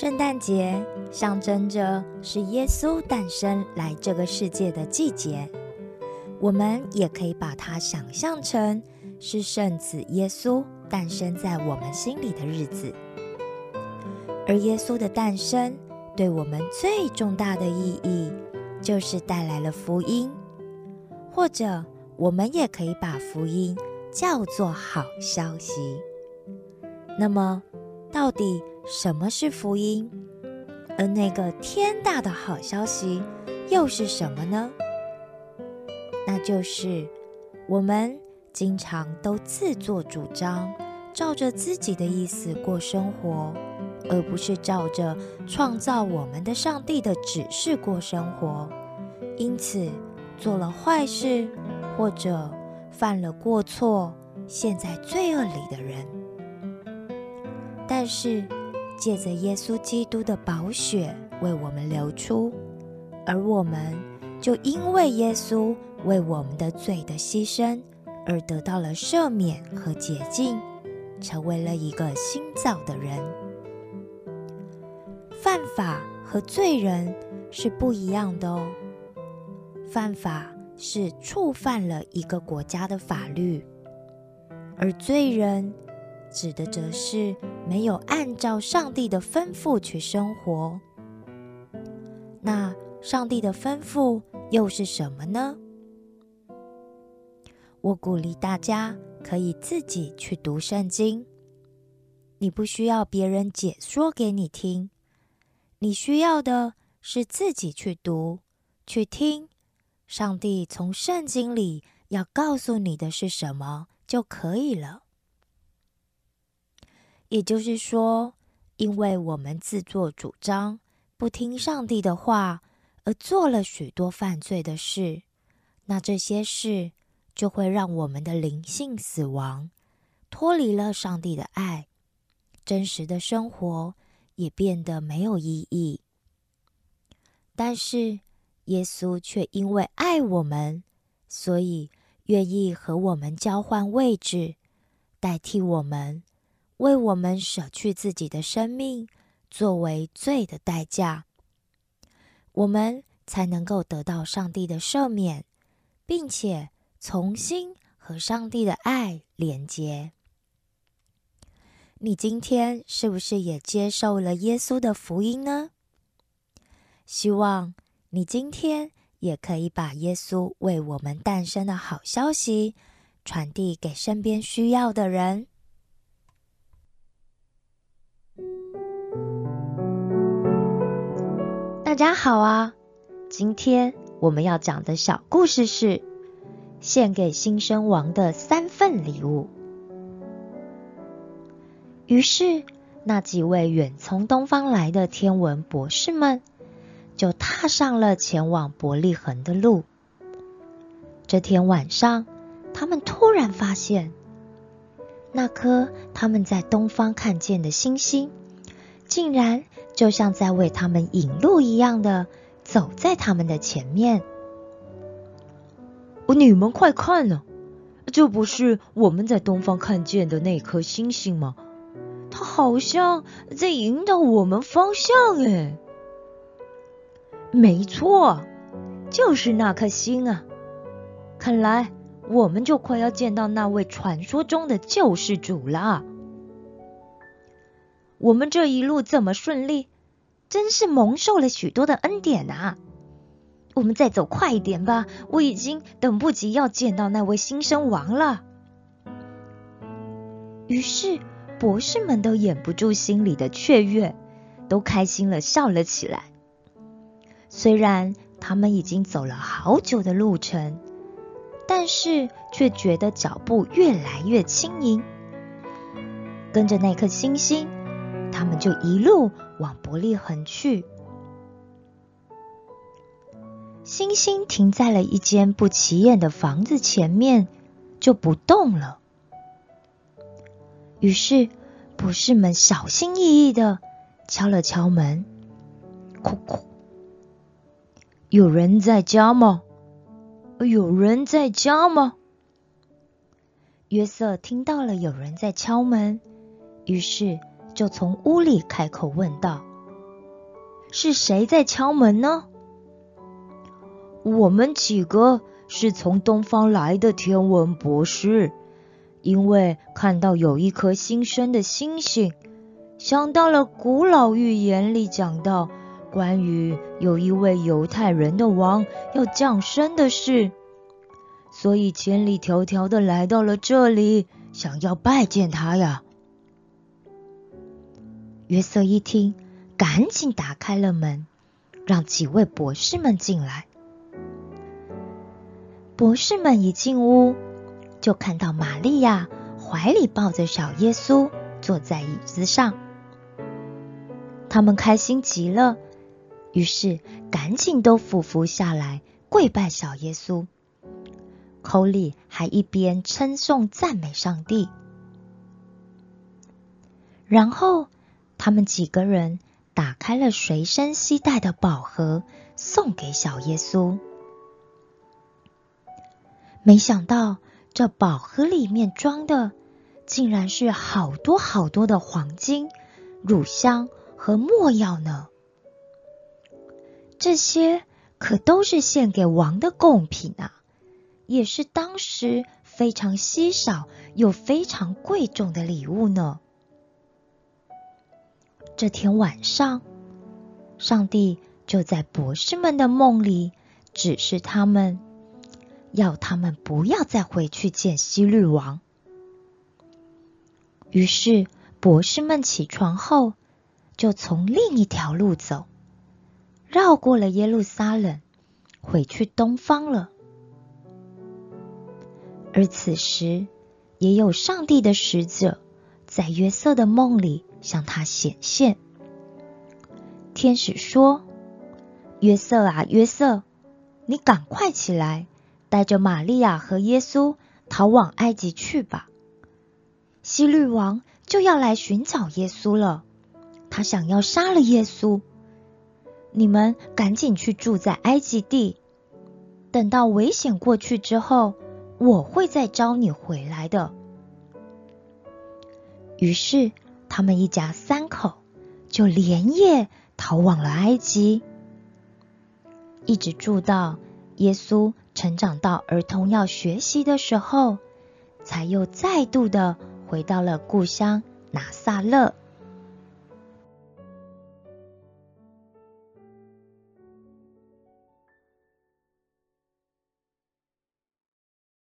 圣诞节象征着是耶稣诞生来这个世界的季节，我们也可以把它想象成是圣子耶稣诞生在我们心里的日子。而耶稣的诞生对我们最重大的意义，就是带来了福音，或者我们也可以把福音叫做好消息。那么，到底？什么是福音？而那个天大的好消息又是什么呢？那就是我们经常都自作主张，照着自己的意思过生活，而不是照着创造我们的上帝的指示过生活。因此，做了坏事或者犯了过错，陷在罪恶里的人。但是。借着耶稣基督的宝血为我们流出，而我们就因为耶稣为我们的罪的牺牲而得到了赦免和洁净，成为了一个新造的人。犯法和罪人是不一样的哦。犯法是触犯了一个国家的法律，而罪人。指的则是没有按照上帝的吩咐去生活。那上帝的吩咐又是什么呢？我鼓励大家可以自己去读圣经，你不需要别人解说给你听，你需要的是自己去读、去听，上帝从圣经里要告诉你的是什么就可以了。也就是说，因为我们自作主张，不听上帝的话，而做了许多犯罪的事，那这些事就会让我们的灵性死亡，脱离了上帝的爱，真实的生活也变得没有意义。但是耶稣却因为爱我们，所以愿意和我们交换位置，代替我们。为我们舍去自己的生命，作为罪的代价，我们才能够得到上帝的赦免，并且重新和上帝的爱连接。你今天是不是也接受了耶稣的福音呢？希望你今天也可以把耶稣为我们诞生的好消息传递给身边需要的人。大家好啊！今天我们要讲的小故事是献给新生王的三份礼物。于是，那几位远从东方来的天文博士们就踏上了前往伯利恒的路。这天晚上，他们突然发现，那颗他们在东方看见的星星，竟然……就像在为他们引路一样的走在他们的前面。你们快看呢，这不是我们在东方看见的那颗星星吗？它好像在引导我们方向哎。没错，就是那颗星啊！看来我们就快要见到那位传说中的救世主了。我们这一路这么顺利，真是蒙受了许多的恩典啊！我们再走快一点吧，我已经等不及要见到那位新生王了。于是，博士们都掩不住心里的雀跃，都开心了，笑了起来。虽然他们已经走了好久的路程，但是却觉得脚步越来越轻盈，跟着那颗星星。他们就一路往伯利恒去。星星停在了一间不起眼的房子前面，就不动了。于是，博士们小心翼翼的敲了敲门：“哭哭，有人在家吗？有人在家吗？”约瑟听到了有人在敲门，于是。就从屋里开口问道：“是谁在敲门呢？我们几个是从东方来的天文博士，因为看到有一颗新生的星星，想到了古老预言里讲到关于有一位犹太人的王要降生的事，所以千里迢迢的来到了这里，想要拜见他呀。约瑟一听，赶紧打开了门，让几位博士们进来。博士们一进屋，就看到玛利亚怀里抱着小耶稣，坐在椅子上。他们开心极了，于是赶紧都俯伏下来跪拜小耶稣，口里还一边称颂赞美上帝。然后，他们几个人打开了随身携带的宝盒，送给小耶稣。没想到这宝盒里面装的，竟然是好多好多的黄金、乳香和墨药呢。这些可都是献给王的贡品啊，也是当时非常稀少又非常贵重的礼物呢。这天晚上，上帝就在博士们的梦里指示他们。要他们不要再回去见希律王。于是博士们起床后，就从另一条路走，绕过了耶路撒冷，回去东方了。而此时，也有上帝的使者在约瑟的梦里向他显现。天使说：“约瑟啊，约瑟，你赶快起来！”带着玛利亚和耶稣逃往埃及去吧。希律王就要来寻找耶稣了，他想要杀了耶稣。你们赶紧去住在埃及地，等到危险过去之后，我会再招你回来的。于是他们一家三口就连夜逃往了埃及，一直住到耶稣。成长到儿童要学习的时候，才又再度的回到了故乡拿撒勒。